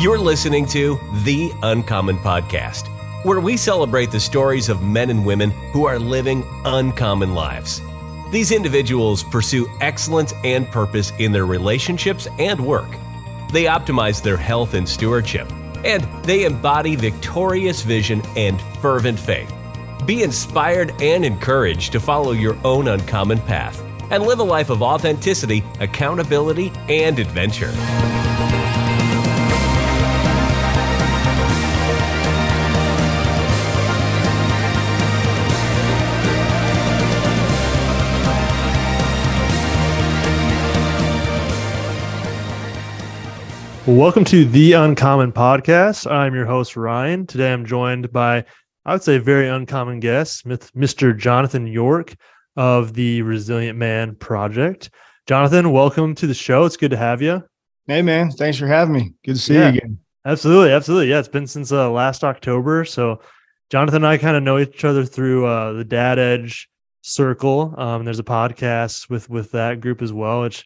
You're listening to The Uncommon Podcast, where we celebrate the stories of men and women who are living uncommon lives. These individuals pursue excellence and purpose in their relationships and work. They optimize their health and stewardship, and they embody victorious vision and fervent faith. Be inspired and encouraged to follow your own uncommon path and live a life of authenticity, accountability, and adventure. Welcome to the Uncommon Podcast. I'm your host, Ryan. Today I'm joined by, I would say, a very uncommon guest, Mr. Jonathan York of the Resilient Man Project. Jonathan, welcome to the show. It's good to have you. Hey, man. Thanks for having me. Good to see yeah, you again. Absolutely. Absolutely. Yeah. It's been since uh, last October. So, Jonathan and I kind of know each other through uh, the Dad Edge Circle. Um, there's a podcast with with that group as well, which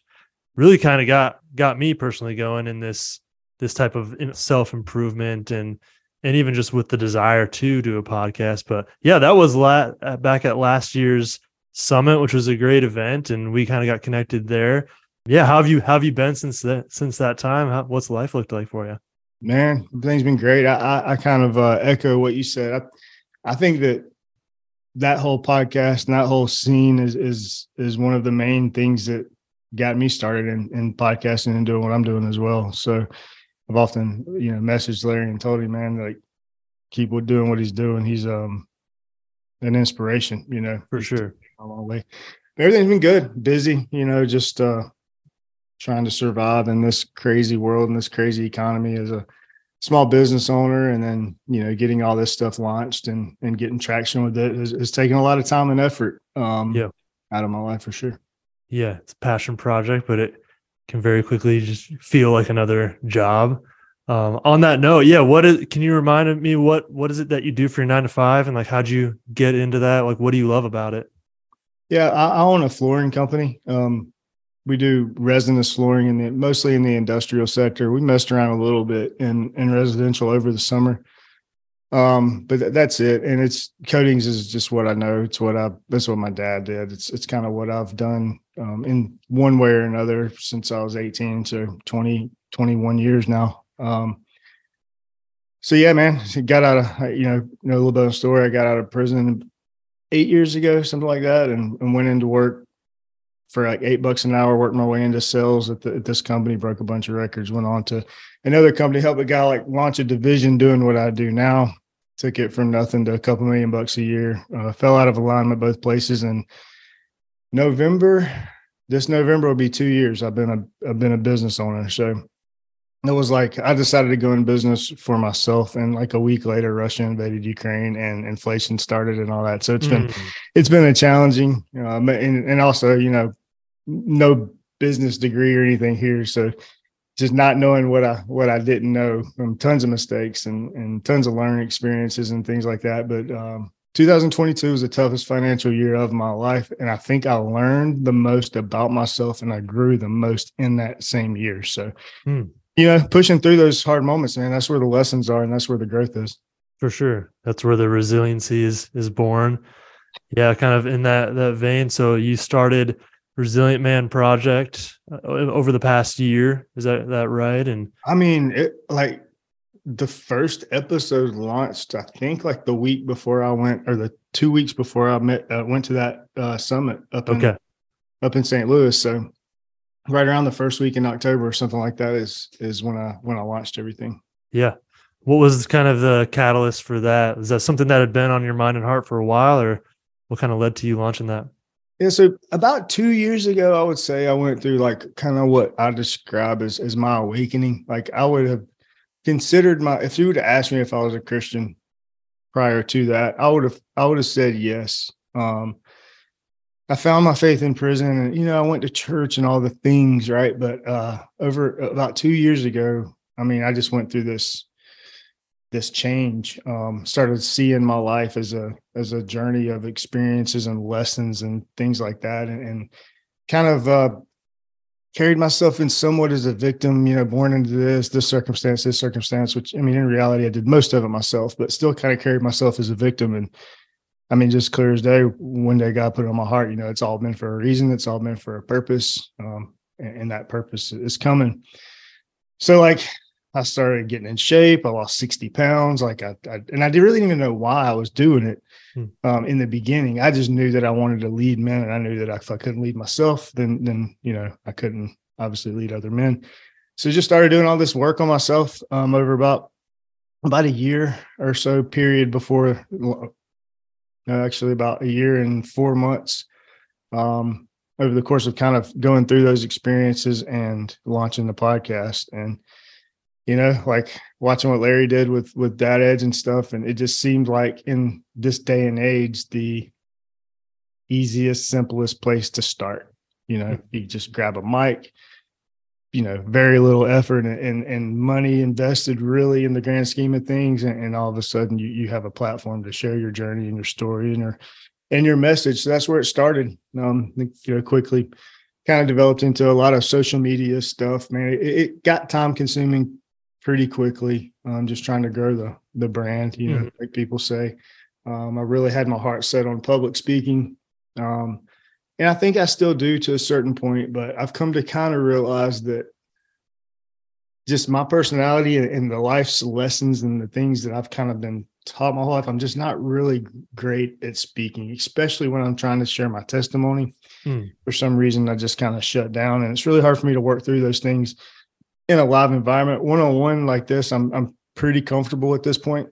really kind of got got me personally going in this this type of self improvement and and even just with the desire to do a podcast. But yeah, that was la- back at last year's summit, which was a great event, and we kind of got connected there. Yeah, how have you how have you been since that since that time? How, what's life looked like for you? Man, everything's been great. I I, I kind of uh, echo what you said. I I think that that whole podcast and that whole scene is is is one of the main things that got me started in, in podcasting and doing what I'm doing as well. So I've often, you know, messaged Larry and told him, man, like keep doing what he's doing. He's um an inspiration, you know, for sure. A long way. Everything's been good, busy, you know, just uh trying to survive in this crazy world and this crazy economy as a small business owner and then you know getting all this stuff launched and and getting traction with it is, has, has taken a lot of time and effort um yeah out of my life for sure yeah, it's a passion project, but it can very quickly just feel like another job. Um, on that note, yeah, what is can you remind me what what is it that you do for your nine to five and like how'd you get into that? Like what do you love about it? Yeah, I, I own a flooring company. Um, we do resinous flooring in the mostly in the industrial sector. We messed around a little bit in in residential over the summer. Um, but th- that's it. And it's coatings is just what I know. It's what I that's what my dad did. It's it's kind of what I've done um, in one way or another since I was 18. So 20, 21 years now. Um, so yeah, man, got out of you know, you know a little bit of story. I got out of prison eight years ago, something like that, and, and went into work for like eight bucks an hour, worked my way into sales at, the, at this company, broke a bunch of records, went on to another company, helped a guy like launch a division doing what I do now took it from nothing to a couple million bucks a year. Uh, fell out of alignment both places. And November, this November will be two years. I've been a I've been a business owner. So it was like I decided to go in business for myself, and like a week later, Russia invaded Ukraine and inflation started and all that. So it's mm. been it's been a challenging, uh, and, and also you know no business degree or anything here, so just not knowing what I what I didn't know from tons of mistakes and and tons of learning experiences and things like that. But um, 2022 was the toughest financial year of my life, and I think I learned the most about myself and I grew the most in that same year. So, hmm. You know, pushing through those hard moments, man, that's where the lessons are, and that's where the growth is. For sure, that's where the resiliency is is born. Yeah, kind of in that that vein. So you started Resilient Man project uh, over the past year. Is that that right? And I mean, it like the first episode launched. I think like the week before I went, or the two weeks before I met uh, went to that uh, summit up in okay. up in St. Louis. So right around the first week in October or something like that is is when I when I launched everything. Yeah. What was kind of the catalyst for that? Is that something that had been on your mind and heart for a while, or what kind of led to you launching that? Yeah, so about two years ago, I would say I went through like kind of what I describe as as my awakening. Like I would have considered my if you would have asked me if I was a Christian prior to that, I would have I would have said yes. Um I found my faith in prison and you know, I went to church and all the things, right? But uh over about two years ago, I mean, I just went through this this change um, started seeing my life as a as a journey of experiences and lessons and things like that and, and kind of uh, carried myself in somewhat as a victim, you know, born into this, this circumstance, this circumstance, which I mean, in reality, I did most of it myself, but still kind of carried myself as a victim. And I mean, just clear as day, one day God put it on my heart, you know, it's all been for a reason, it's all been for a purpose. Um, and, and that purpose is coming. So, like, I started getting in shape. I lost 60 pounds. Like I, I and I really didn't really even know why I was doing it hmm. um, in the beginning. I just knew that I wanted to lead men, and I knew that if I couldn't lead myself, then then you know I couldn't obviously lead other men. So just started doing all this work on myself um, over about about a year or so period before, actually about a year and four months. Um, over the course of kind of going through those experiences and launching the podcast and you know, like watching what Larry did with with Dad Edge and stuff, and it just seemed like in this day and age, the easiest, simplest place to start. You know, you just grab a mic, you know, very little effort and and, and money invested really in the grand scheme of things, and, and all of a sudden you you have a platform to share your journey and your story and your and your message. So that's where it started. Um, you know, quickly kind of developed into a lot of social media stuff. Man, it, it got time consuming pretty quickly. Um, just trying to grow the the brand, you know, mm-hmm. like people say. Um, I really had my heart set on public speaking. Um, and I think I still do to a certain point, but I've come to kind of realize that just my personality and, and the life's lessons and the things that I've kind of been taught my whole life, I'm just not really great at speaking, especially when I'm trying to share my testimony. Mm. For some reason, I just kind of shut down, and it's really hard for me to work through those things in a live environment, one on one like this, I'm I'm pretty comfortable at this point.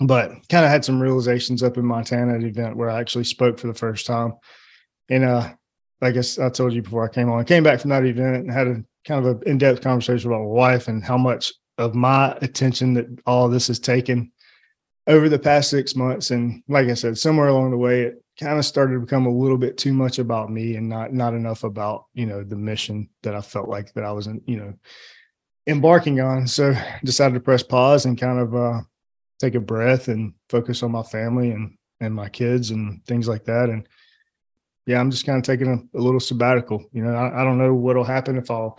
But kind of had some realizations up in Montana at an event where I actually spoke for the first time. And uh I guess I told you before I came on, I came back from that event and had a kind of an in-depth conversation about my wife and how much of my attention that all this has taken over the past six months. And like I said, somewhere along the way, it kind of started to become a little bit too much about me and not not enough about you know the mission that I felt like that I was in, you know embarking on. So decided to press pause and kind of uh, take a breath and focus on my family and and my kids and things like that. And yeah, I'm just kind of taking a, a little sabbatical. You know, I, I don't know what'll happen if I'll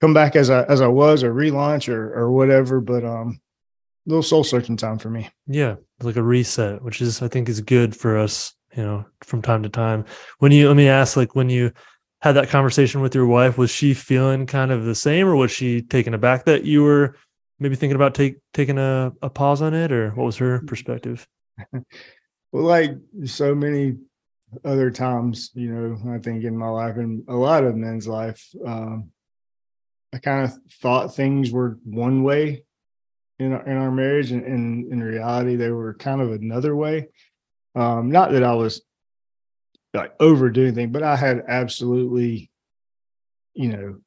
come back as I as I was or relaunch or or whatever, but um a little soul searching time for me. Yeah, like a reset, which is I think is good for us you know from time to time when you let me ask like when you had that conversation with your wife was she feeling kind of the same or was she taken aback that you were maybe thinking about take taking a, a pause on it or what was her perspective well like so many other times you know i think in my life and a lot of men's life um, i kind of thought things were one way in our, in our marriage and, in reality they were kind of another way um, not that I was like overdoing things, but I had absolutely, you know,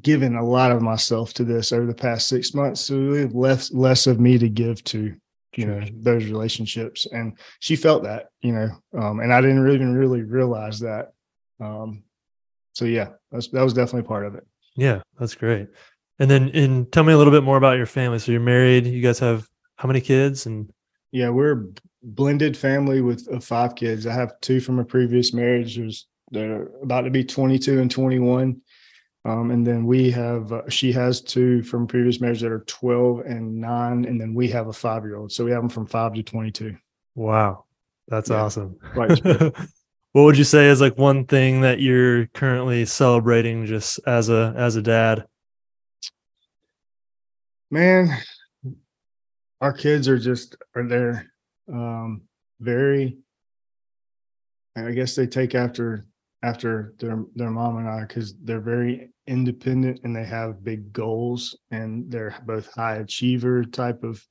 given a lot of myself to this over the past six months. So we have less less of me to give to, you know, those relationships. And she felt that, you know, um, and I didn't really even really realize that. Um, so yeah, that's, that was definitely part of it. Yeah, that's great. And then, and tell me a little bit more about your family. So you're married. You guys have how many kids? And yeah, we're blended family with uh, five kids. I have two from a previous marriage. There's they're about to be 22 and 21. Um, and then we have uh, she has two from previous marriage that are 12 and 9 and then we have a 5-year-old. So we have them from 5 to 22. Wow. That's yeah. awesome. Right. what would you say is like one thing that you're currently celebrating just as a as a dad? Man, our kids are just are there um, very i guess they take after after their their mom and i because they're very independent and they have big goals and they're both high achiever type of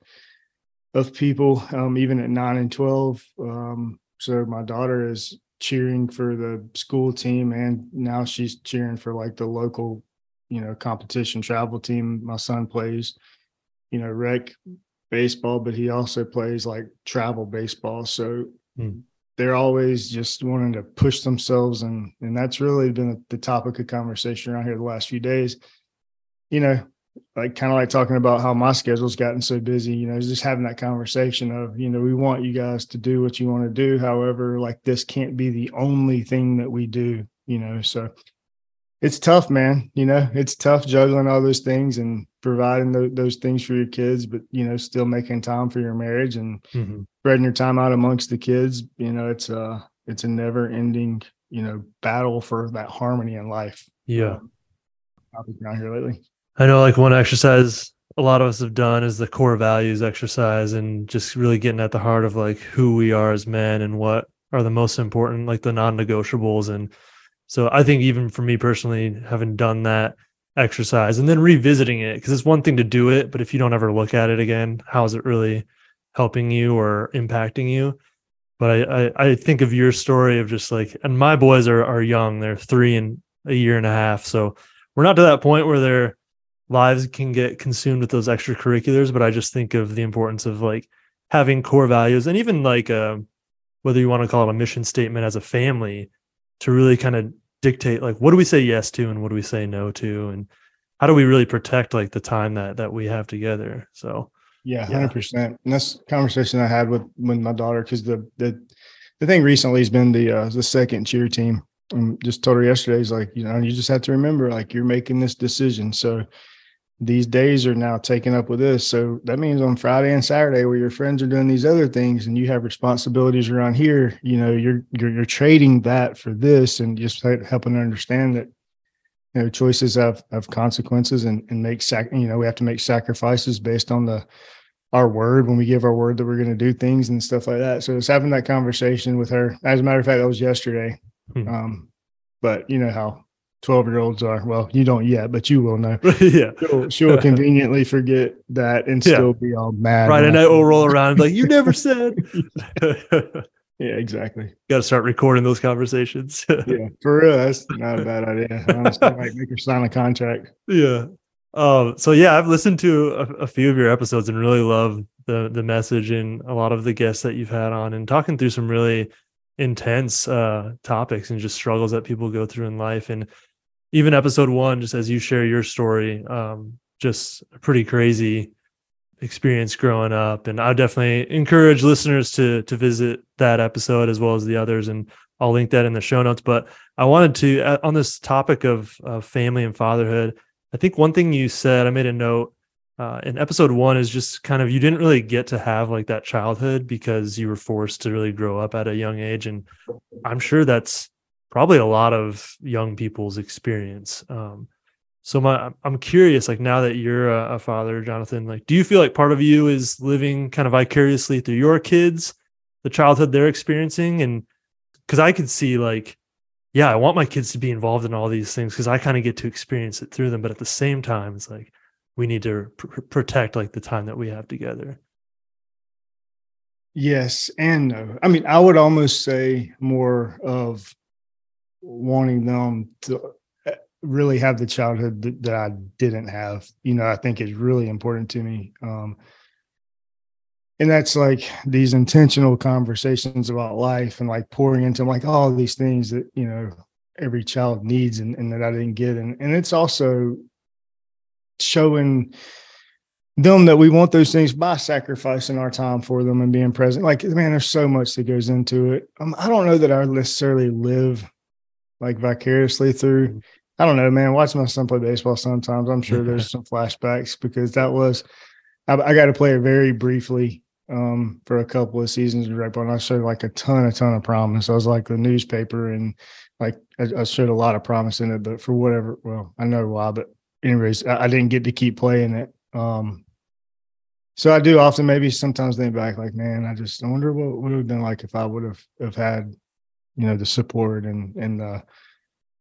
of people um, even at 9 and 12 um, so my daughter is cheering for the school team and now she's cheering for like the local you know competition travel team my son plays you know rec baseball, but he also plays like travel baseball. So mm. They're always just wanting to push themselves, and and that's really been the topic of conversation around here the last few days. You know, like kind of like talking about how my schedule's gotten so busy. You know, just having that conversation of you know we want you guys to do what you want to do. However, like this can't be the only thing that we do. You know, so it's tough, man. You know, it's tough juggling all those things and providing th- those things for your kids, but you know, still making time for your marriage and mm-hmm. spreading your time out amongst the kids. You know, it's a it's a never ending you know battle for that harmony in life. Yeah, topic around here lately. I know, like one exercise a lot of us have done is the core values exercise and just really getting at the heart of like who we are as men and what are the most important, like the non-negotiables and so I think even for me personally, having done that exercise and then revisiting it, because it's one thing to do it, but if you don't ever look at it again, how is it really helping you or impacting you? But I, I, I think of your story of just like, and my boys are are young; they're three and a year and a half, so we're not to that point where their lives can get consumed with those extracurriculars. But I just think of the importance of like having core values and even like uh, whether you want to call it a mission statement as a family to really kind of dictate like what do we say yes to and what do we say no to? And how do we really protect like the time that that we have together? So yeah 100% yeah. and that's conversation i had with with my daughter because the the the thing recently has been the uh the second cheer team. And just told her yesterday is like you know you just have to remember like you're making this decision. So these days are now taken up with this. So that means on Friday and Saturday, where your friends are doing these other things and you have responsibilities around here, you know, you're you're, you're trading that for this, and just helping to understand that you know choices have have consequences and and make sac you know we have to make sacrifices based on the our word when we give our word that we're going to do things and stuff like that. So it's having that conversation with her. As a matter of fact, that was yesterday. Hmm. Um, but you know how 12 year olds are. Well, you don't yet, but you will know. yeah. She'll, she'll conveniently forget that and yeah. still be all mad. Right. And night will roll around like, you never said. yeah, exactly. Got to start recording those conversations. yeah, for real. That's not a bad idea. Honestly, like make her sign a contract. Yeah. Um, so yeah, I've listened to a, a few of your episodes and really love the the message and a lot of the guests that you've had on and talking through some really intense uh topics and just struggles that people go through in life and even episode one, just as you share your story, um, just a pretty crazy experience growing up. And I definitely encourage listeners to to visit that episode as well as the others, and I'll link that in the show notes. But I wanted to uh, on this topic of, of family and fatherhood. I think one thing you said, I made a note uh, in episode one, is just kind of you didn't really get to have like that childhood because you were forced to really grow up at a young age, and I'm sure that's probably a lot of young people's experience. Um, so my, I'm curious, like now that you're a, a, father, Jonathan, like, do you feel like part of you is living kind of vicariously through your kids, the childhood they're experiencing? And because I could see like, yeah, I want my kids to be involved in all these things because I kind of get to experience it through them. But at the same time, it's like we need to pr- protect like the time that we have together. Yes and no. I mean, I would almost say more of wanting them to eh, really have the childhood that, that I didn't have, you know, I think is really important to me. Um, and that's like these intentional conversations about life and like pouring into like all these things that, you know, every child needs and, and that I didn't get. And, and it's also showing them that we want those things by sacrificing our time for them and being present. Like, man, there's so much that goes into it. Um, I don't know that I necessarily live like vicariously through. Mm-hmm. I don't know, man. Watching my son play baseball sometimes, I'm sure there's some flashbacks because that was I, I got to play it very briefly um, for a couple of seasons right and I showed like a ton, a ton of promise. I was like the newspaper and like I, I, showed a lot of promise in it, but for whatever, well, I know why, but anyways, I, I didn't get to keep playing it. Um, so I do often maybe sometimes think back like, man, I just I wonder what would have been like if I would have have had you know the support and and the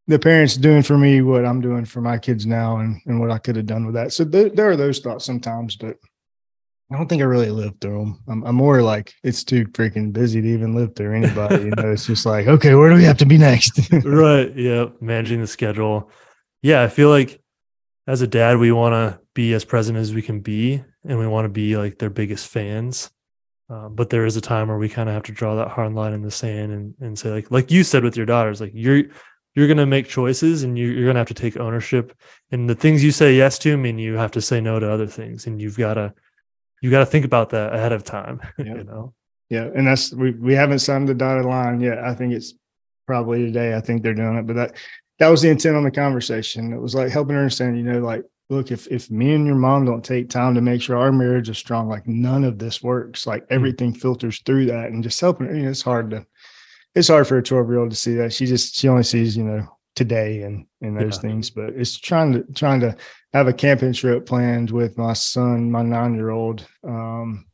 the parents doing for me what I'm doing for my kids now and and what I could have done with that. So th- there are those thoughts sometimes, but I don't think I really lived through them. I'm, I'm, more like it's too freaking busy to even live through anybody. You know, it's just like okay, where do we have to be next? right. Yeah. Managing the schedule. Yeah, I feel like as a dad, we want to be as present as we can be, and we want to be like their biggest fans. Um, but there is a time where we kind of have to draw that hard line in the sand and, and say like like you said with your daughters like you're you're going to make choices and you, you're going to have to take ownership and the things you say yes to mean you have to say no to other things and you've got to you got to think about that ahead of time yeah. you know yeah and that's we we haven't signed the dotted line yet i think it's probably today i think they're doing it but that that was the intent on the conversation. It was like helping her understand, you know, like, look, if if me and your mom don't take time to make sure our marriage is strong, like none of this works. Like Hmm. everything filters through that, and just helping her. You know, it's hard to, it's hard for a twelve year old to see that. She just she only sees, you know, today and and those Yeah. things. But it's trying to trying to have a camping trip planned with my son, my nine year old. Um,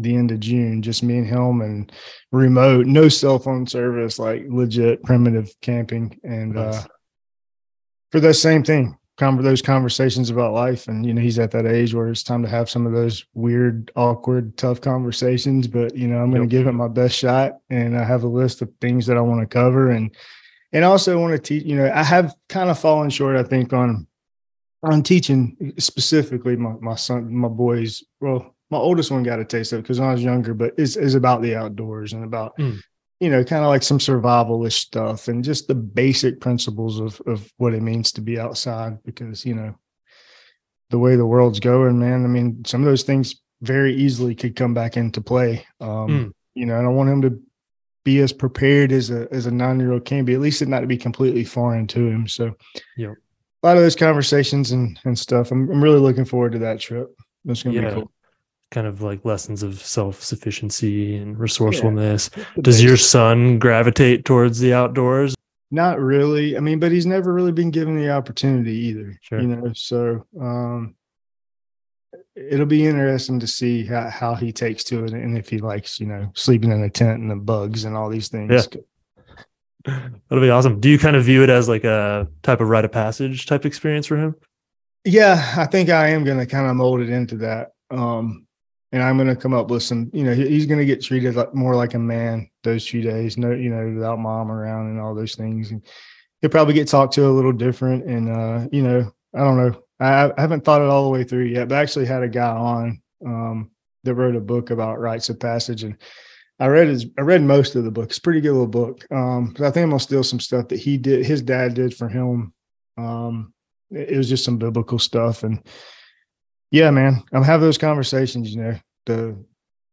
the end of June, just me and him and remote, no cell phone service, like legit primitive camping. And Nice. uh for the same thing, con- those conversations about life. And you know, he's at that age where it's time to have some of those weird, awkward, tough conversations. But you know, I'm gonna Yep. give it my best shot and I have a list of things that I want to cover and and also want to teach, you know, I have kind of fallen short, I think, on on teaching specifically my, my son, my boys. Well, my oldest one got a taste of it because I was younger, but it's, is about the outdoors and about, Mm. You know, kind of like some survivalish stuff and just the basic principles of of what it means to be outside. Because you know, the way the world's going, man. I mean, some of those things very easily could come back into play. Um, Mm. You know, and I want him to be as prepared as a as a nine year old can be. At least it not to be completely foreign to him. So, yeah. a lot of those conversations and and stuff. I'm I'm really looking forward to that trip. That's gonna Yeah. be cool. Kind of like lessons of self-sufficiency and resourcefulness. The Does your son gravitate towards the outdoors? Not really. I mean, but he's never really been given the opportunity either. Sure. You know, so um it'll be interesting to see how, how he takes to it and if he likes, you know, sleeping in a tent and the bugs and all these things. That'll be awesome. Do you kind of view it as like a type of rite of passage type experience for him? Yeah, I think I am gonna kind of mold it into that. Um and I'm gonna come up with some, you know, he's gonna get treated like more like a man those few days, no, you know, without mom around and all those things. And he'll probably get talked to a little different. And uh, you know, I don't know. I, I haven't thought it all the way through yet, but I actually had a guy on um that wrote a book about rites of passage and I read his I read most of the book. It's a pretty good little book. Um, I think I'm gonna steal some stuff that he did, his dad did for him. Um, it was just some biblical stuff. And yeah, man, I'm having those conversations, you know, the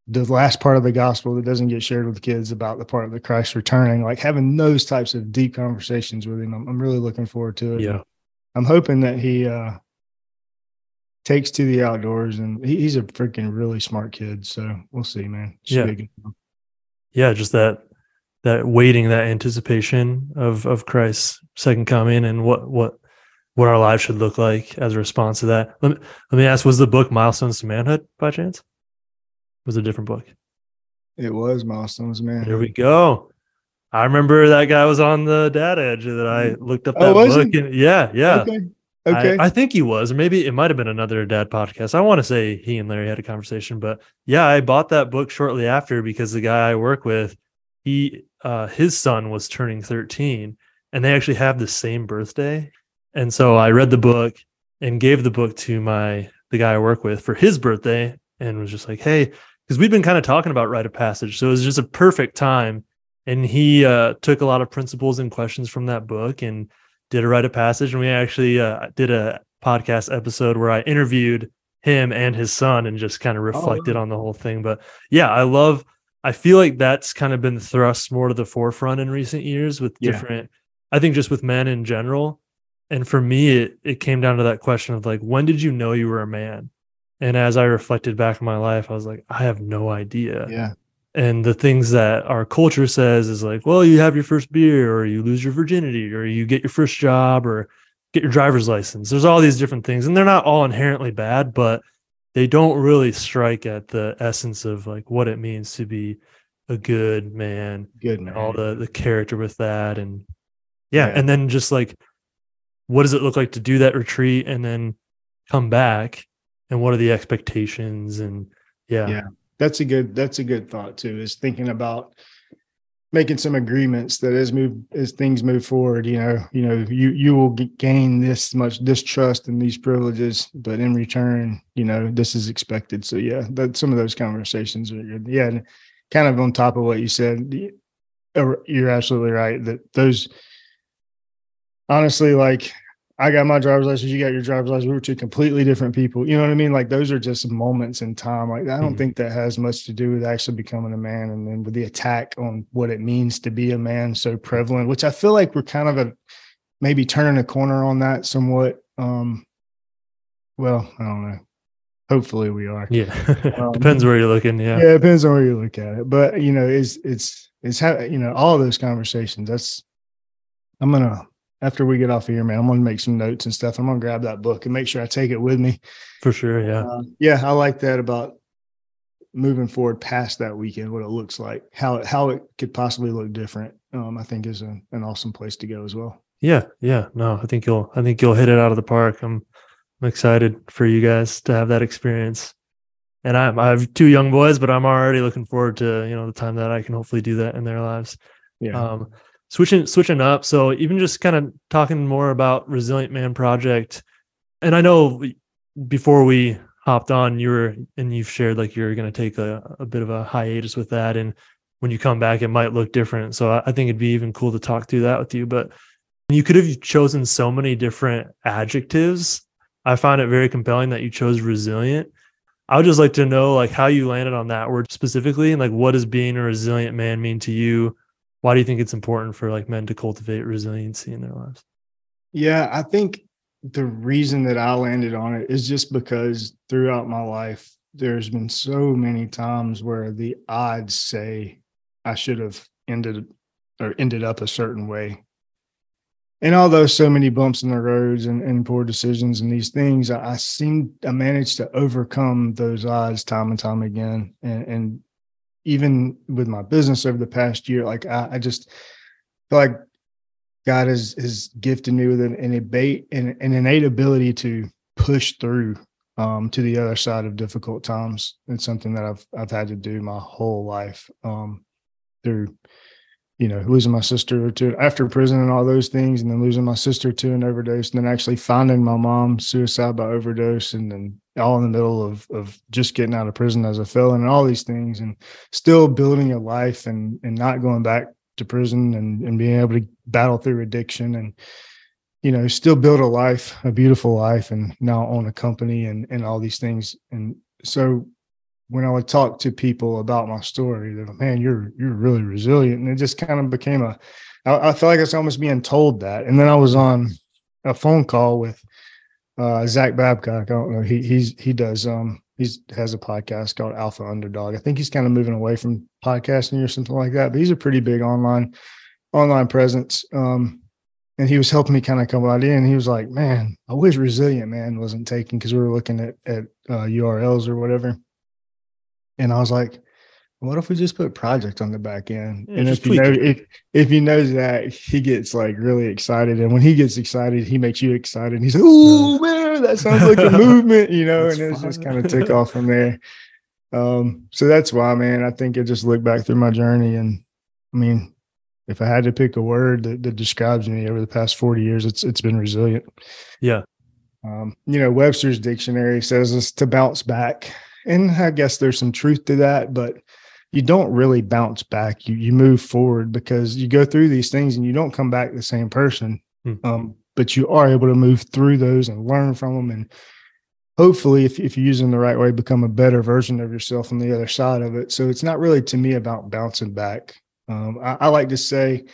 the last part of the gospel that doesn't get shared with kids about the part of the Christ returning, like having those types of deep conversations with him. I'm, I'm really looking forward to it. Yeah. I'm hoping that he uh takes to the outdoors and he, he's a freaking really smart kid. So we'll see, man. Should Yeah. be a good one. Yeah, just that that waiting, that anticipation of of Christ's second coming and what what what our lives should look like as a response to that. Let me let me ask, was the book Milestones to Manhood by chance? Was a different book? It was milestones, man. There we go. I remember that guy was on the dad edge that I looked up Oh, that was book. And yeah, yeah. Okay. I- Okay. I, think he was, or maybe it might have been another dad podcast. I want to say he and Larry had a conversation, but yeah, I bought that book shortly after because the guy I work with, he uh his son was turning 13 and they actually have the same birthday. And so I read the book and gave the book to my the guy I work with for his birthday and was just like, hey, because we've been kind of talking about rite of passage. So it was just a perfect time. And he uh, took a lot of principles and questions from that book and did a rite of passage. And we actually uh, did a podcast episode where I interviewed him and his son and just kind of reflected wow. on the whole thing. But yeah, I love, I feel like that's kind of been thrust more to the forefront in recent years with Yeah. different, I think just with men in general. And for me, it, it came down to that question of like, when did you know you were a man? And as I reflected back in my life, I was like, I have no idea. yeah. And the things that our culture says is like, well, you have your first beer, or you lose your virginity, or you get your first job, or get your driver's license. There's all these different things, and they're not all inherently bad, but they don't really strike at the essence of like what it means to be a good man Good man. all the the character with that and yeah, Yeah. and then just like what does it look like to do that retreat and then come back and what are the expectations and yeah Yeah. that's a good that's a good thought too is thinking about making some agreements that as move as things move forward you know you know you you will gain this much distrust and these privileges but in return you know this is expected so yeah that some of those conversations are good yeah and kind of on top of what you said uh, you're absolutely right that those honestly like I got my driver's license, you got your driver's license. We were two completely different people. You know what I mean? Like those are just moments in time. Like I don't Mhm. think that has much to do with actually becoming a man. And then with the attack on what it means to be a man so prevalent, which I feel like we're kind of a maybe turning a corner on that somewhat. Um, well, I don't know. Hopefully we are. Yeah. Um, Depends where you're looking. Yeah. Yeah, it depends on where you look at it. But you know, it's it's it's how you know, all those conversations. That's I'm gonna after we get off of here, man, I'm gonna make some notes and stuff. I'm gonna grab that book and make sure I take it with me. For sure. Yeah. Uh, yeah, I like that about moving forward past that weekend, what it looks like, how it, how it could possibly look different. Um, I think is a, an awesome place to go as well. Yeah. Yeah. No, I think you'll I think you'll hit it out of the park. I'm I'm excited for you guys to have that experience. And I, I have two young boys, but I'm already looking forward to you know the time that I can hopefully do that in their lives. Yeah. Um, switching switching up. So even just kind of talking more about Resilient Man Project, and I know before we hopped on, you were and you've shared like you're going to take a, a bit of a hiatus with that, and when you come back, it might look different. So I, I think it'd be even cool to talk through that with you. But you could have chosen so many different adjectives. I find it very compelling that you chose resilient. I would just like to know like how you landed on that word specifically and like what does being a resilient man mean to you? Why do you think it's important for like men to cultivate resiliency in their lives? Yeah, I think the reason that I landed on it is just because throughout my life, there's been so many times where the odds say I should have ended or ended up a certain way. And although so many bumps in the roads and, and poor decisions and these things, I, I seem I managed to overcome those odds time and time again. And, and even with my business over the past year, like I, I just feel like God has has gifted me with an, innate an, an innate ability to push through um, to the other side of difficult times. It's something that I've I've had to do my whole life um, through, you know, losing my sister to after prison and all those things, and then losing my sister to an overdose, and then actually finding my mom suicide by overdose, and then all in the middle of of just getting out of prison as a felon and all these things, and still building a life and and not going back to prison and and being able to battle through addiction and you know still build a life a beautiful life and now own a company and and all these things. And so when i would talk to people about my story they're like man you're you're really resilient. And it just kind of became a i, I feel like it's almost being told that. And then i was on a phone call with uh zach babcock i don't know he he's he does um he's has a podcast called alpha underdog i think he's kind of moving away from podcasting or something like that but he's a pretty big online online presence um and he was helping me kind of come out in. He was like, "Man, I wish Resilient Man wasn't taken because we were looking at at uh, URLs or whatever." And I was like, "What if we just put project on the back end?" Yeah, and if you know tweak if if he knows that, he gets like really excited. And when he gets excited, he makes you excited. And he's like, "Oh man, that sounds like a movement," you know. And it's just kind of took off from there. Um, so that's why, man. I think I just look back through my journey, and I mean, if I had to pick a word that, that describes me over the past 40 years, it's it's been resilient. Yeah. Um, you know, Webster's dictionary says it's to bounce back. And I guess there's some truth to that, but you don't really bounce back. You you move forward because you go through these things and you don't come back the same person. Hmm. Um, but you are able to move through those and learn from them and hopefully if, if you use them the right way become a better version of yourself on the other side of it so it's not really to me about bouncing back um, I, I like to say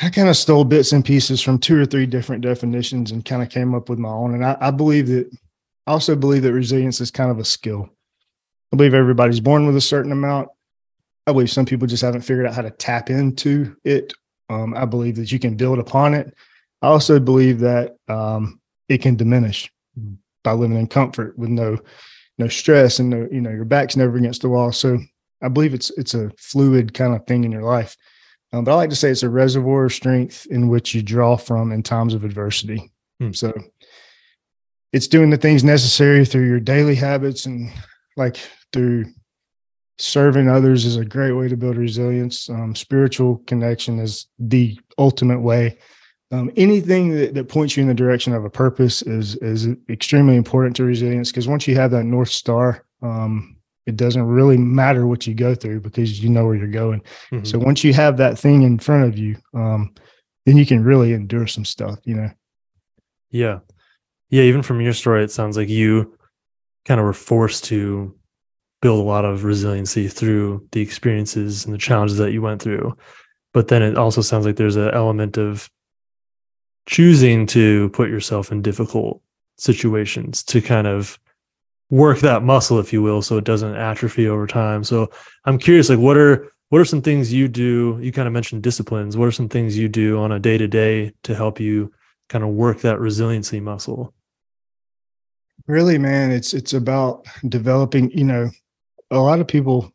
I kind of stole bits and pieces from two or three different definitions and kind of came up with my own. And I, I believe that I also believe that resilience is kind of a skill. I believe everybody's born with a certain amount. I believe some people just haven't figured out how to tap into it. Um, I believe that you can build upon it. I also believe that um, it can diminish by living in comfort with no no stress and no you know your back's never against the wall. So I believe it's it's a fluid kind of thing in your life. Um, but I like to say it's a reservoir of strength in which you draw from in times of adversity. Hmm. So it's doing the things necessary through your daily habits and like through serving others is a great way to build resilience. Um, spiritual connection is the ultimate way. Um, anything that, that points you in the direction of a purpose is is extremely important to resilience because once you have that north star, um, it doesn't really matter what you go through because you know where you're going. Mhm. So once you have that thing in front of you, um, then you can really endure some stuff. You know. Yeah. Yeah. Even from your story, it sounds like you kind of were forced to build a lot of resiliency through the experiences and the challenges that you went through. But then it also sounds like there's an element of choosing to put yourself in difficult situations to kind of work that muscle if you will so it doesn't atrophy over time. So i'm curious like what are what are some things you do? You kind of mentioned disciplines. What are some things you do on a day to day to help you kind of work that resiliency muscle really man it's it's about developing you know a lot of people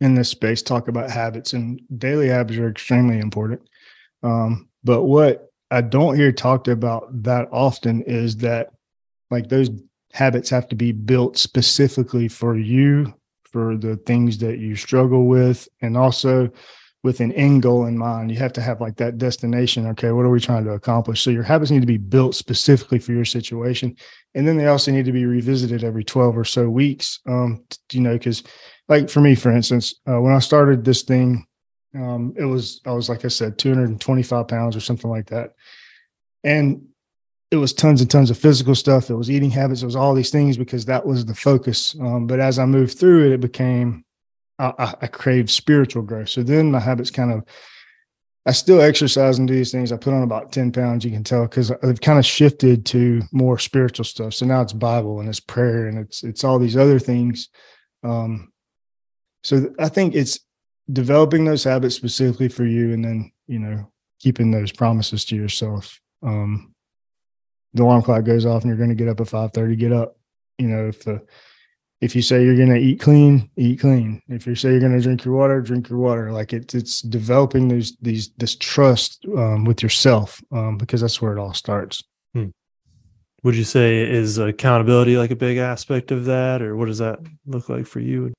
in this space talk about habits and daily habits are extremely important. Um, but what i don't hear talked about that often is that like those habits have to be built specifically for you for the things that you struggle with and also with an end goal in mind. You have to have like that destination okay what are we trying to accomplish? So your habits need to be built specifically for your situation and then they also need to be revisited every 12 or so weeks um you know because like for me for instance uh, when i started this thing um it was i was like i said 225 pounds or something like that and it was tons and tons of physical stuff. It was eating habits. It was all these things because that was the focus. Um, but as I moved through it, it became I, I craved spiritual growth. So then my habits kind of I still exercise and do these things. I put on about 10 pounds, you can tell, because I've kind of shifted to more spiritual stuff. So now it's Bible and it's prayer and it's it's all these other things. Um, so I think it's developing those habits specifically for you and then, you know, keeping those promises to yourself. Um, the alarm clock goes off and you're going to get up at 5:30, get up. You know, if the if you say you're going to eat clean, eat clean. If you say you're going to drink your water, drink your water. Like it's it's developing these these this trust um, with yourself um, because that's where it all starts. Hmm. Would you say is accountability like a big aspect of that, or what does that look like for you?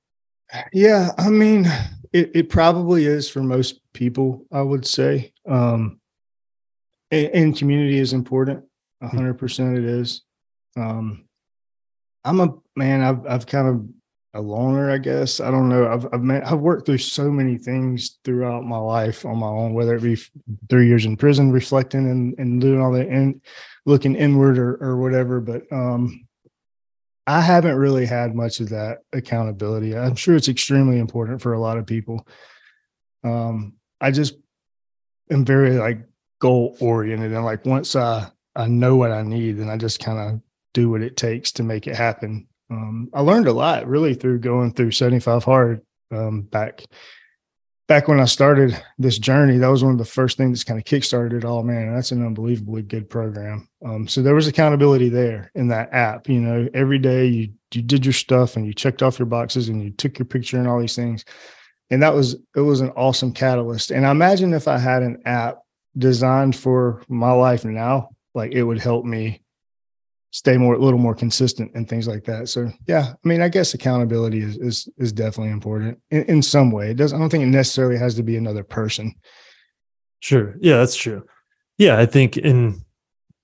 Yeah, I mean, it, it probably is for most people. I would say, um, and, and community is important. A hundred percent, it is. Um, I'm a man. I've I've kind of a loner, I guess. I don't know. I've I've met, I've worked through so many things throughout my life on my own, whether it be three years in prison, reflecting and and doing all that and looking inward or or whatever. But um, I haven't really had much of that accountability. I'm sure it's extremely important for a lot of people. Um, I just am very like goal oriented and like once I I know what I need and I just kind of do what it takes to make it happen. Um, I learned a lot really through going through 75 hard um, back back when I started this journey. That was one of the first things that kind of kickstarted it all. Man, that's an unbelievably good program. Um, so there was accountability there in that app. You know, every day you you did your stuff and you checked off your boxes and you took your picture and all these things. And that was it was an awesome catalyst. And I imagine if I had an app designed for my life now, like it would help me stay more a little more consistent and things like that. So yeah, I mean, I guess accountability is is is definitely important in, in some way. It does I don't think it necessarily has to be another person. Sure. Yeah, that's true. Yeah, I think in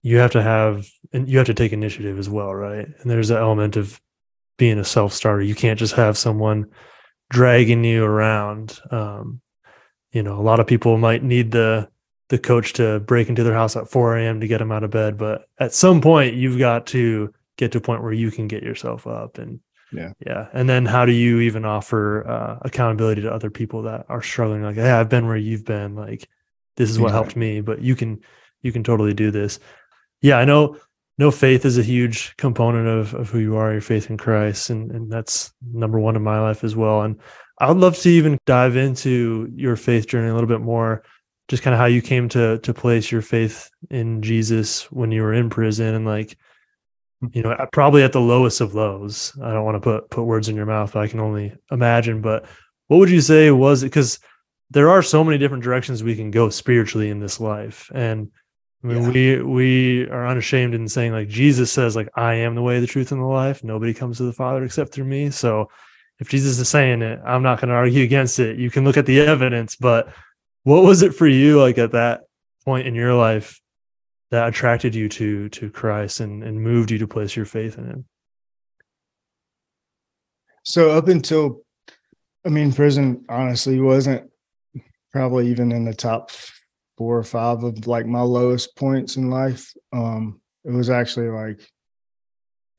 you have to have and you have to take initiative as well, right? And there's an element of being a self-starter. You can't just have someone dragging you around. Um, you know, a lot of people might need the the coach to break into their house at 4 a.m. to get them out of bed. But at some point, you've got to get to a point where you can get yourself up and yeah yeah and then how do you even offer uh, accountability to other people that are struggling like hey i've been where you've been like this is what exactly. helped me but you can you can totally do this yeah i know no faith is a huge component of, of who you are your faith in christ and, and that's number one in my life as well and i would love to even dive into your faith journey a little bit more just kind of how you came to to place your faith in Jesus when you were in prison and like hmm. you know probably at the lowest of lows. I don't want to put put words in your mouth i can only imagine. But what would you say was it because there are so many different directions we can go spiritually in this life. And i mean yeah. we we are unashamed in saying like jesus says like i am the way the truth and the life. Nobody comes to the father except through me. So if jesus is saying it i'm not going to argue against it. You can look at the evidence but what was it for you like at that point in your life that attracted you to to Christ and and moved you to place your faith in him? So up until I mean prison honestly wasn't probably even in the top four or five of like my lowest points in life. Um it was actually like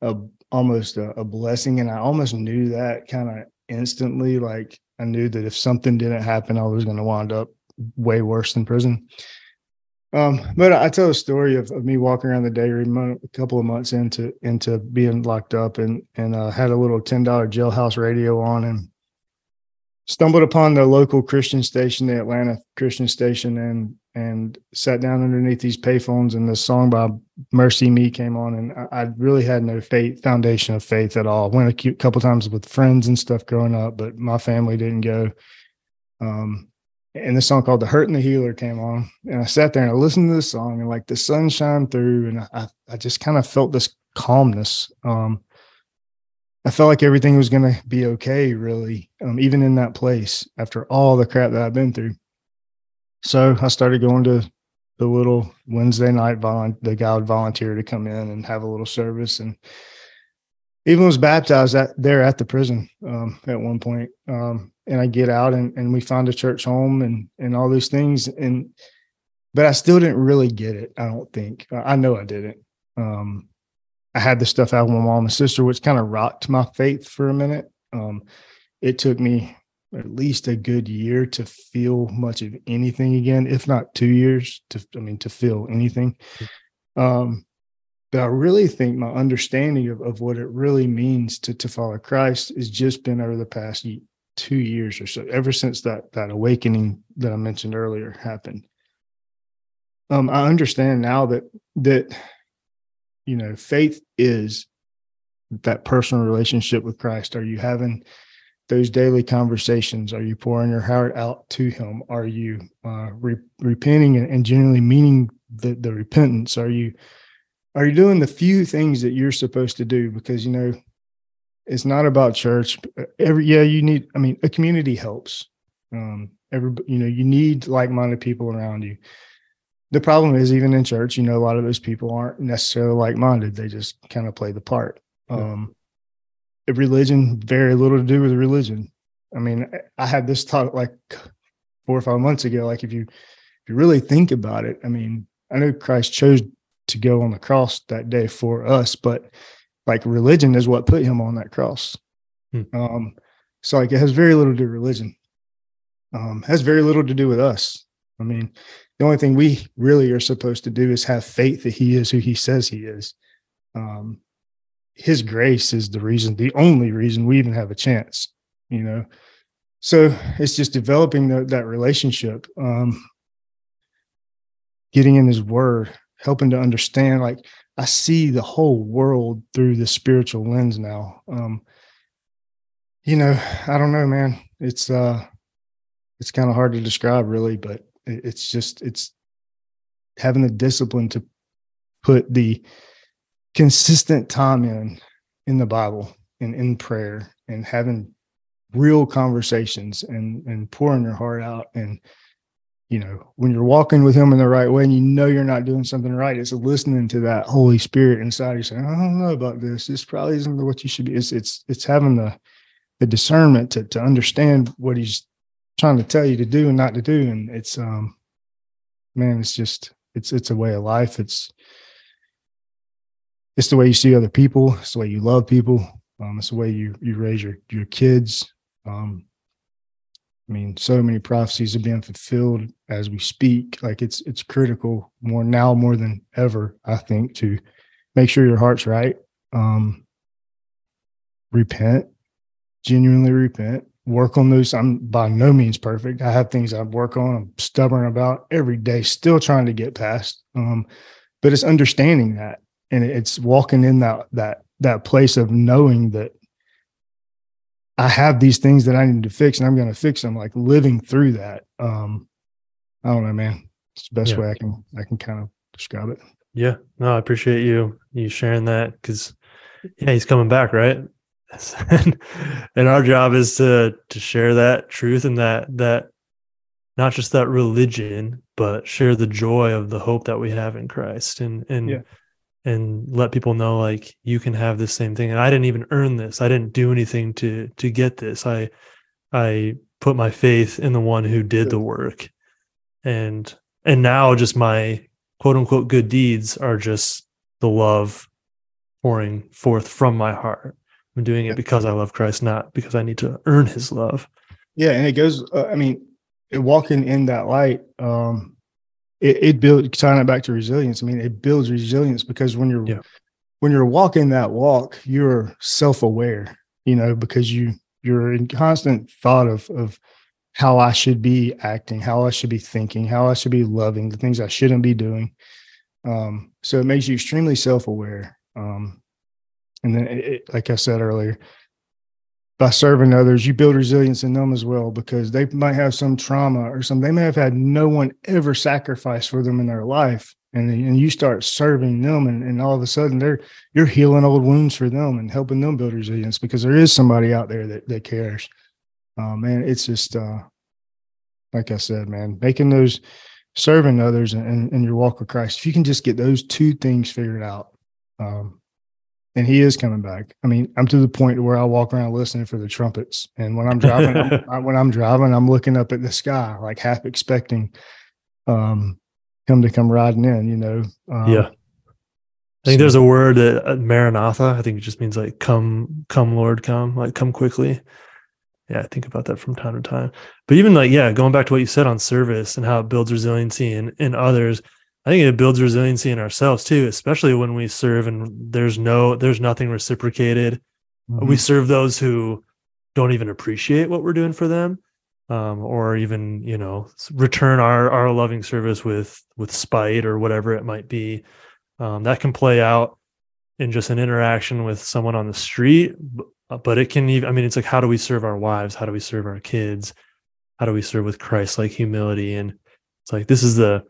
a almost a, a blessing and I almost knew that kind of instantly like I knew that if something didn't happen I was going to wind up way worse than prison. Um, but I tell a story of, of me walking around the dairy a couple of months into into being locked up and and uh, had a little ten dollar jailhouse radio on and stumbled upon the local Christian station, the Atlanta Christian station, and and sat down underneath these payphones and the song by MercyMe came on and I, I really had no faith foundation of faith at all. Went a couple times with friends and stuff growing up, but my family didn't go. Um, and this song called "The Hurt and the Healer" came on, and I sat there and I listened to this song, and like the sun shine through, and I I just kind of felt this calmness. Um, I felt like everything was to be okay, really, um, even in that place after all the crap that I've been through. So I started going to the little Wednesday night volu- the guy would volunteer to come in and have a little service and even was baptized at there at the prison um, at one point. Um, and I get out and, and we found a church home and and all these things and but I still didn't really get it. I don't think I know I didn't. Um, I had the stuff out with my mom and sister, which kind of rocked my faith for a minute. Um, it took me at least a good year to feel much of anything again, if not two years to, I mean, to feel anything. Um, but I really think my understanding of, of what it really means to, to follow Christ has just been over the past two years or so, ever since that, that awakening that I mentioned earlier happened. Um, I understand now that, that, you know, faith is that personal relationship with Christ. Are you having those daily conversations? Are you pouring your heart out to Him? Are you uh, re- repenting and, and genuinely meaning the, the repentance? Are you are you doing the few things that you're supposed to do? Because you know, it's not about church. Every yeah, you need. I mean, a community helps. Um, every you know, you need like-minded people around you. The problem is, even in church, you know, a lot of those people aren't necessarily like-minded. They just kind of play the part. Um, religion very little to do with religion. I mean, I had this thought like four or five months ago. Like if you if you really think about it, I mean, I know Christ chose to go on the cross that day for us, but like religion is what put him on that cross. Hmm. Um, so like it has very little to do with religion. Um, has very little to do with us. I mean, the only thing we really are supposed to do is have faith that he is who he says he is. Um, his grace is the reason, the only reason we even have a chance, you know. So it's just developing the, that relationship, um, getting in his word, helping to understand. Like I see the whole world through the spiritual lens now. Um, you know, I don't know, man. It's uh, it's kind of hard to describe, really, but it's just it's having the discipline to put the consistent time in in the Bible and in prayer and having real conversations and and pouring your heart out and you know when you're walking with him in the right way and you know you're not doing something right it's listening to that holy spirit inside you saying i don't know about this this probably isn't what you should be it's it's it's having the the discernment to to understand what he's trying to tell you to do and not to do and it's um man it's just it's it's a way of life it's it's the way you see other people. It's the way you love people. Um, it's the way you you raise your your kids. Um, I mean, so many prophecies are being fulfilled as we speak. Like it's it's critical more now more than ever, I think, to make sure your heart's right. Um, repent, genuinely repent. Work on those. I'm by no means perfect. I have things I work on. I'm stubborn about every day, still trying to get past. Um, but it's understanding that and it's walking in that that that place of knowing that I have these things that I need to fix and I'm going to fix them like living through that um I don't know man. It's the best yeah. way I can I can kind of describe it. Yeah. No I appreciate you you sharing that cuz yeah he's coming back right? And, and our job is to to share that truth and that that not just that religion but share the joy of the hope that we have in Christ and and yeah and let people know like you can have the same thing and i didn't even earn this. I didn't do anything to to get this. I i put my faith in the one who did the work. And and now just my quote unquote good deeds are just the love pouring forth from my heart. I'm doing it because i love christ not because i need to earn his love. Yeah and it goes uh, i mean walking in that light um it, it builds tying it back to resilience. I mean, it builds resilience because when you're Yeah. when you're walking that walk, you're self-aware, you know, because you you're in constant thought of of how I should be acting, how I should be thinking, how I should be loving, the things I shouldn't be doing. Um, so it makes you extremely self-aware. Um, and then, it- like I said earlier, by serving others, you build resilience in them as well because they might have some trauma or some. They may have had no one ever sacrifice for them in their life, and and you start serving them, and, and all of a sudden they're you're healing old wounds for them and helping them build resilience because there is somebody out there that that cares. Uh, man, it's just uh, like I said, man, making those serving others and, and, your walk with Christ. If you can just get those two things figured out, um, and he is coming back. I mean, I'm to the point where I walk around listening for the trumpets, and when I'm driving, I'm, I- when I'm driving, I'm looking up at the sky, like half expecting um, him to come riding in. You know, um, yeah. I think there's a word that uh, Maranatha. I think it just means like come, come, Lord, come, like come quickly. Yeah, I think about that from time to time. But even like, yeah, going back to what you said on service and how it builds resiliency in, in others, I think it builds resiliency in ourselves too, especially when we serve and there's no, there's nothing reciprocated. Mhm. We serve those who don't even appreciate what we're doing for them, um, or even you know return our our loving service with with spite or whatever it might be. Um, that can play out in just an interaction with someone on the street, uh, but it can even. I mean, it's like how do we serve our wives? How do we serve our kids? How do we serve with Christ-like humility? And it's like this is the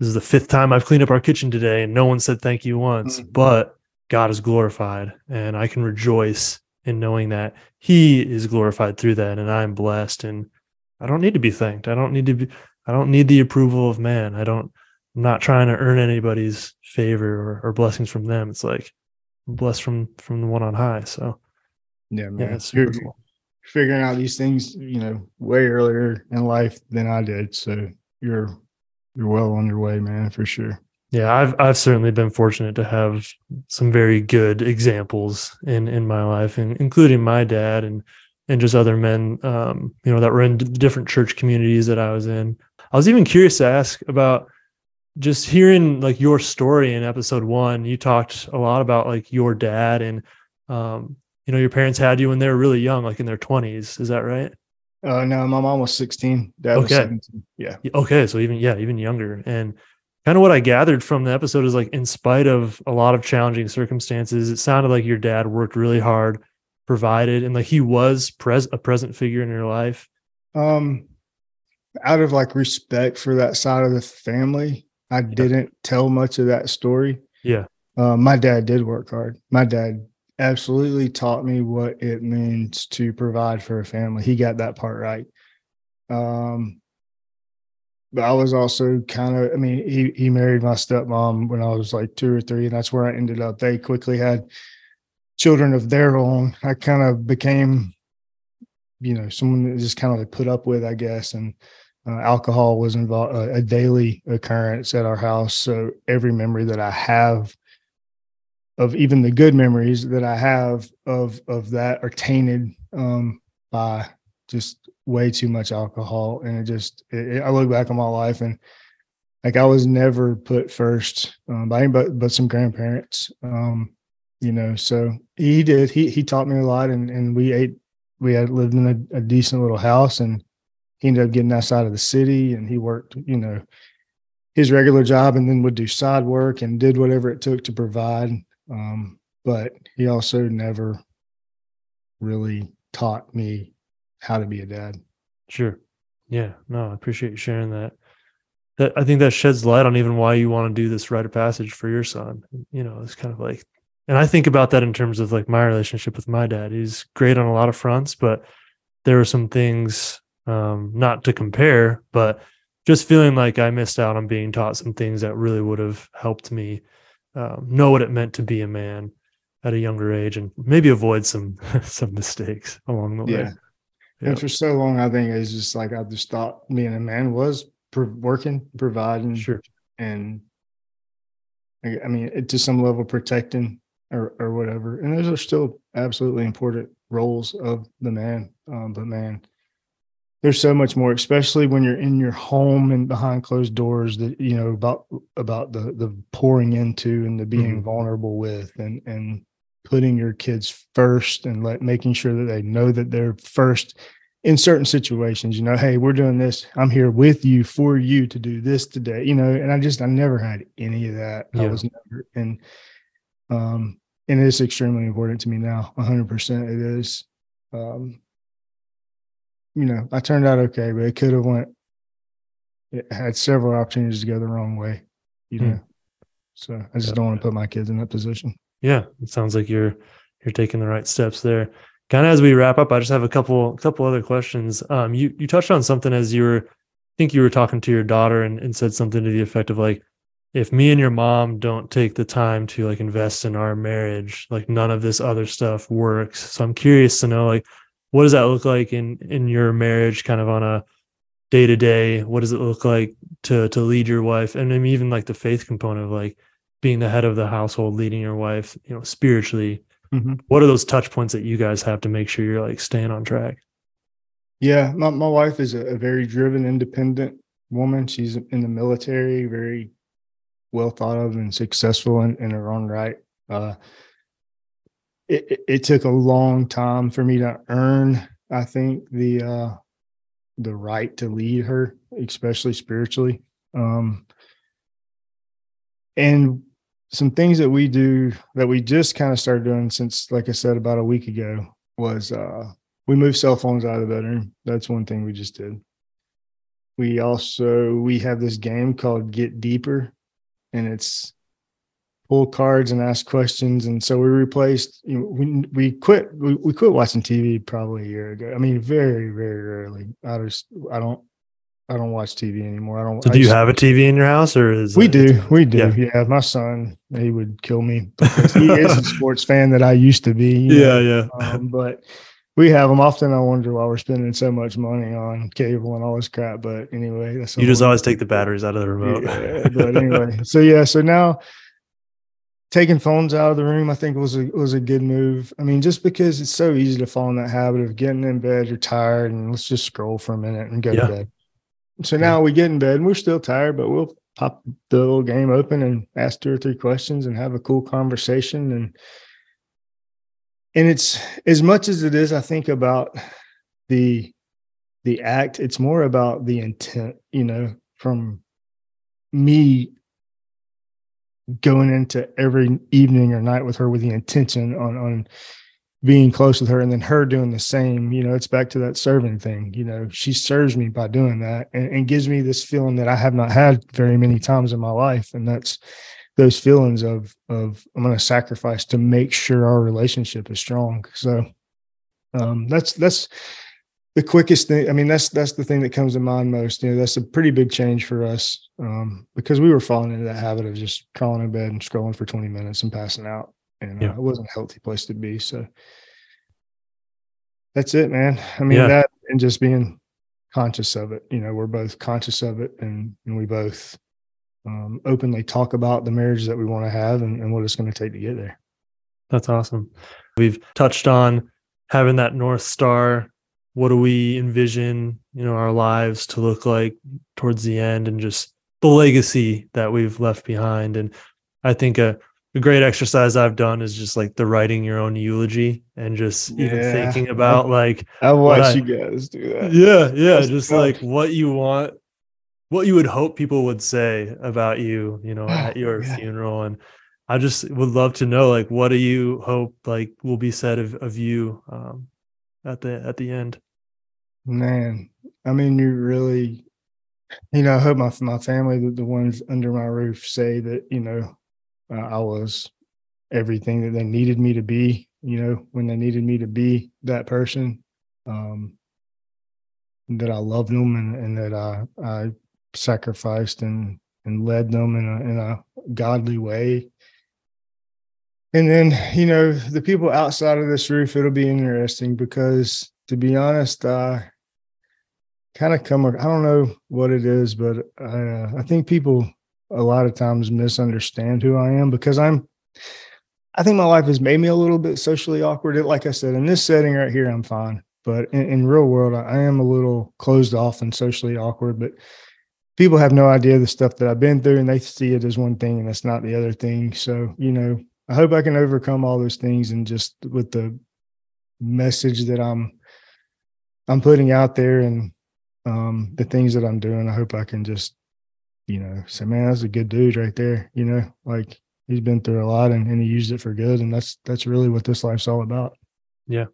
this is the fifth time I've cleaned up our kitchen today, and no one said thank you once, Mhm. but God is glorified, and I can rejoice in knowing that He is glorified through that, and I'm blessed. And I don't need to be thanked. I don't need to be. I don't need the approval of man. I don't. I'm not trying to earn anybody's favor or, or blessings from them. It's like I'm blessed from from the one on high. So yeah, yeah, man, it's you're super cool. figuring out these things, you know, way earlier in life than I did. So you're you're well on your way, man, for sure. Yeah, I've I've certainly been fortunate to have some very good examples in in my life, and including my dad and and just other men, um, you know, that were in different church communities that I was in. I was even curious to ask about just hearing like your story in episode one. You talked a lot about like your dad and um, you know your parents had you when they were really young, like in their twenties. Is that right? Uh, no, my mom was 16. Dad was Okay. 17. Yeah. Okay, so even yeah, even younger. And kind of what I gathered from the episode is like in spite of a lot of challenging circumstances, it sounded like your dad worked really hard, provided, and like he was pres a present figure in your life. Um, out of like respect for that side of the family, I didn't tell much of that story. Yeah. Uh, my dad did work hard. My dad absolutely taught me what it means to provide for a family. He got that part right. Um, but I was also kind of, I mean, he he married my stepmom when I was like two or three, and that's where I ended up. They quickly had children of their own. I kind of became, you know, someone that just kind of like put up with, I guess, and uh, alcohol was involved uh, a daily occurrence at our house. So every memory that I have of even the good memories that I have of of that are tainted um, by just way too much alcohol, and it just it, it- I look back on my life and like I was never put first um, by anybody but some grandparents. Um, you know, so he did. He he taught me a lot, and and we ate. We had lived in a, a decent little house, and he ended up getting outside of the city, and he worked. You know, his regular job, and then would do side work and did whatever it took to provide. Um, but he also never really taught me how to be a dad. Sure. Yeah. No, I appreciate you sharing that. That I think that sheds light on even why you want to do this rite of passage for your son. You know, it's kind of like, and I think about that in terms of like my relationship with my dad. He's great on a lot of fronts, but there were some things, um, not to compare, but just feeling like I missed out on being taught some things that really would have helped me um, know what it meant to be a man at a younger age and maybe avoid some some mistakes along the way. Yeah. And for so long, I think it's just like I just thought being a man was pro- working, providing, Sure. and I I mean, it- to some level, protecting or or whatever. And those are still absolutely important roles of the man. Um, but man, there's so much more, especially when you're in your home and behind closed doors that, you know, about, about the, the pouring into and the being Mhm. vulnerable with and, and putting your kids first and let, making sure that they know that they're first in certain situations, you know, hey, we're doing this. I'm here with you for you to do this today, you know, and I just, I never had any of that. I was never, and, um, and it's extremely important to me now. hundred percent it is. Um, you know, I turned out okay, but it could have went, it had several opportunities to go the wrong way, you Hmm. know? So I just don't want to put my kids in that position. Yeah, it sounds like you're you're taking the right steps there. Kind of as we wrap up, I just have a couple couple other questions. Um, you you touched on something as you were, I think you were talking to your daughter and, and said something to the effect of like, if me and your mom don't take the time to like invest in our marriage, like none of this other stuff works. So I'm curious to know like, what does that look like in in your marriage, kind of on a day to day? What does it look like to to lead your wife, and then even like the faith component of like being the head of the household, leading your wife, you know, spiritually. Mhm. What are those touch points that you guys have to make sure you're like staying on track? Yeah, my, my wife is a, a very driven, independent woman. She's in the military, very well thought of and successful in, in her own right. Uh, it, it, took a long time for me to earn, I think, the uh, the right to lead her, especially spiritually. Um, and some things that we do that we just kind of started doing since, like I said, about a week ago was uh, we moved cell phones out of the bedroom. That's one thing we just did. We also we have this game called Get Deeper, and it's pull cards and ask questions. And so we replaced. You know, we we quit we, we quit watching TV probably a year ago. I mean, very very rarely. I just I don't I don't watch TV anymore. I don't. So do you just- have a TV in your house or is we it- do, we do. Yeah. Yeah. my son, he would kill me because he is a sports fan that I used to be. you know. Yeah, yeah. Um, but we have them. Often I wonder why we're spending so much money on cable and all this crap. But anyway, that's you just always take the batteries out of the remote. Yeah, but anyway, so yeah, so now taking phones out of the room, I think was a was a good move. I mean, just because it's so easy to fall in that habit of getting in bed, you're tired, and let's just scroll for a minute and go Yeah. to bed. So now we get in bed and we're still tired, but we'll pop the little game open and ask two or three questions and have a cool conversation and and it's as much as it is i think about the the act it's more about the intent you know from me going into every evening or night with her with the intention on on being close with her and then her doing the same you know it's back to that serving thing you know she serves me by doing that and, and gives me this feeling that i have not had very many times in my life. And that's those feelings of of i'm going to sacrifice to make sure our relationship is strong. So um that's that's the quickest thing i mean that's that's the thing that comes to mind most you know that's a pretty big change for us um because we were falling into that habit of just crawling in bed and scrolling for 20 minutes and passing out and uh, Yeah. it wasn't a healthy place to be so that's it man i mean Yeah. that and just being conscious of it you know we're both conscious of it and and we both um, openly talk about the marriage that we want to have and, and what it's going to take to get there That's awesome. We've touched on having that North Star. What do we envision, you know, our lives to look like towards the end and just the legacy that we've left behind. And I think a, a great exercise I've done is just like the writing your own eulogy and just even thinking about like, i I- you guys do that yeah, yeah, That's just like what you want, what you would hope people would say about you, you know, Oh, at your yeah. funeral. And I just would love to know, like, what do you hope like will be said of, of you um, at the at the end? Man, I mean, you really, you know, I hope my my family, the, the ones under my roof, say that you know, uh, I was everything that they needed me to be. You know, when they needed me to be that person, um, that I loved them and, and that I I sacrificed and and led them in a in a godly way. And then, you know, the people outside of this roof, it'll be interesting because to be honest, I kind of come, I don't know what it is, but I, uh, I think people a lot of times misunderstand who I am because I'm, I think my life has made me a little bit socially awkward. Like I said, in this setting right here, I'm fine. but in, in real world, I, I am a little closed off and socially awkward. But people have no idea the stuff that I've been through, and they see it as one thing, and it's not the other thing. So you know, I hope I can overcome all those things, and just with the message that I'm I'm putting out there and um, the things that I'm doing, I hope I can just you know say, man, that's a good dude right there. You know, like he's been through a lot and, and he used it for good, and that's that's really what this life's all about. Yeah.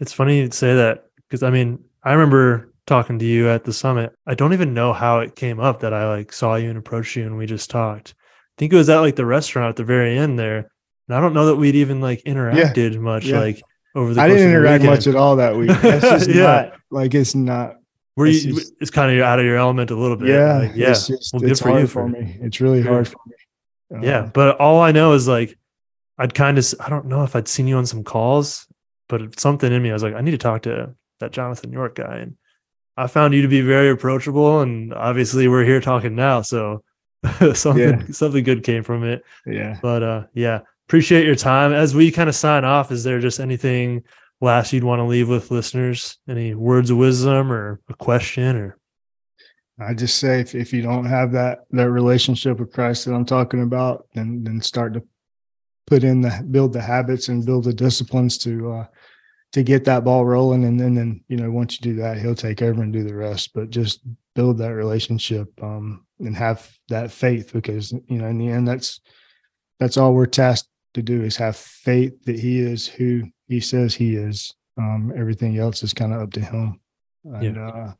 It's funny you say that because I mean, I remember talking to you at the summit. I don't even know how it came up that I like saw you and approached you and we just talked. I think it was at like the restaurant at the very end there. And I don't know that we'd even like interacted yeah. much yeah. like over the I didn't interact much at all that week. That's just yeah. not like it's not were you just, it's kind of out of your element a little bit. Yeah. Like, yeah. It's just, well, good for you for me. It's really hard for me. Um, yeah. But all I know is like I'd kind of I don't know if I'd seen you on some calls but something in me, I was like, I need to talk to that Jonathan York guy. And I found you to be very approachable. And obviously we're here talking now. So something, yeah. something good came from it. Yeah. But uh, yeah, appreciate your time. As we kind of sign off, is there just anything last you'd want to leave with listeners? Any words of wisdom or a question or? I just say if, if you don't have that that relationship with Christ that I'm talking about, then then start to put in the build the habits and build the disciplines to uh, to get that ball rolling and then then you know once you do that he'll take over and do the rest but just build that relationship um, and have that faith because you know in the end that's that's all we're tasked to do is have faith that he is who he says he is um, everything else is kind of up to him and yeah. uh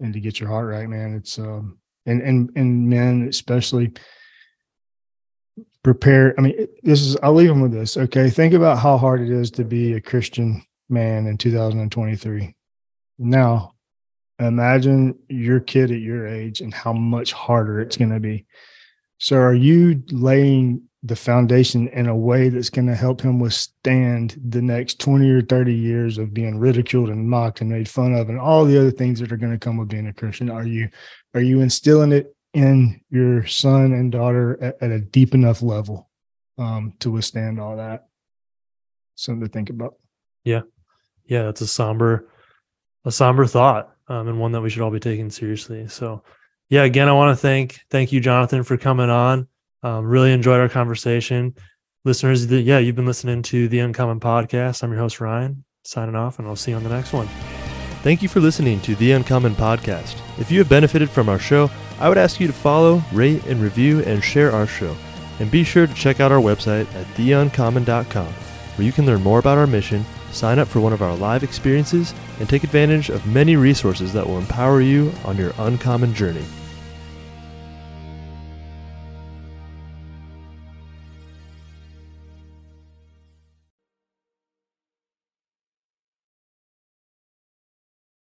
and to get your heart right man it's um and and and men especially prepare i mean this is i'll leave them with this okay think about how hard it is to be a christian man in 2023. Now, imagine your kid at your age and how much harder it's going to be. So, are you laying the foundation in a way that's going to help him withstand the next 20 or 30 years of being ridiculed and mocked and made fun of and all the other things that are going to come with being a Christian? Are you are you instilling it in your son and daughter at, at a deep enough level um, to withstand all that? Something to think about. Yeah, yeah, that's a somber, a somber thought, um, and one that we should all be taking seriously. So, yeah, again, I want to thank thank you, Jonathan, for coming on. Um, really enjoyed our conversation, listeners. Yeah, you've been listening to the Uncommon Podcast. I'm your host Ryan, signing off, and I'll see you on the next one. Thank you for listening to the Uncommon Podcast. If you have benefited from our show, I would ask you to follow, rate, and review, and share our show. And be sure to check out our website at theuncommon.com, where you can learn more about our mission sign up for one of our live experiences, and take advantage of many resources that will empower you on your uncommon journey.